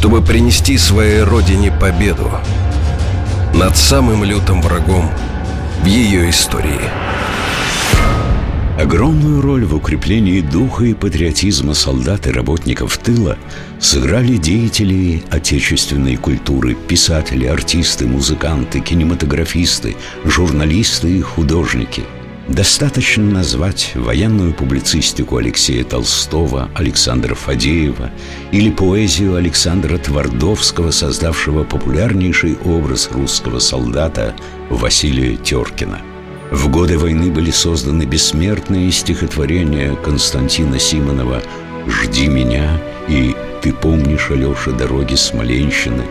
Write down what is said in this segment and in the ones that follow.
чтобы принести своей родине победу над самым лютым врагом в ее истории. Огромную роль в укреплении духа и патриотизма солдат и работников тыла сыграли деятели отечественной культуры, писатели, артисты, музыканты, кинематографисты, журналисты и художники – Достаточно назвать военную публицистику Алексея Толстого, Александра Фадеева или поэзию Александра Твардовского, создавшего популярнейший образ русского солдата Василия Теркина. В годы войны были созданы бессмертные стихотворения Константина Симонова «Жди меня» и «Ты помнишь, Алеша, дороги Смоленщины»,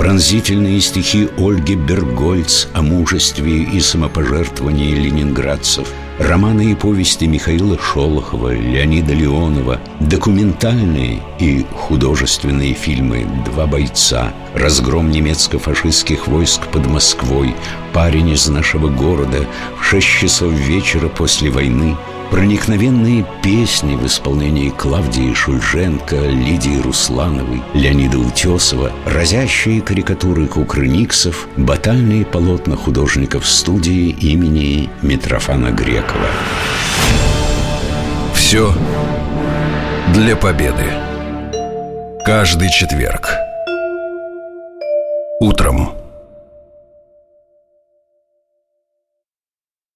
Пронзительные стихи Ольги Бергольц о мужестве и самопожертвовании ленинградцев Романы и повести Михаила Шолохова, Леонида Леонова Документальные и художественные фильмы «Два бойца», «Разгром немецко-фашистских войск под Москвой», «Парень из нашего города», «В шесть часов вечера после войны», Проникновенные песни в исполнении Клавдии Шульженко, Лидии Руслановой, Леонида Утесова, разящие карикатуры кукрыниксов, батальные полотна художников студии имени Митрофана Грекова. Все для победы. Каждый четверг. Утром.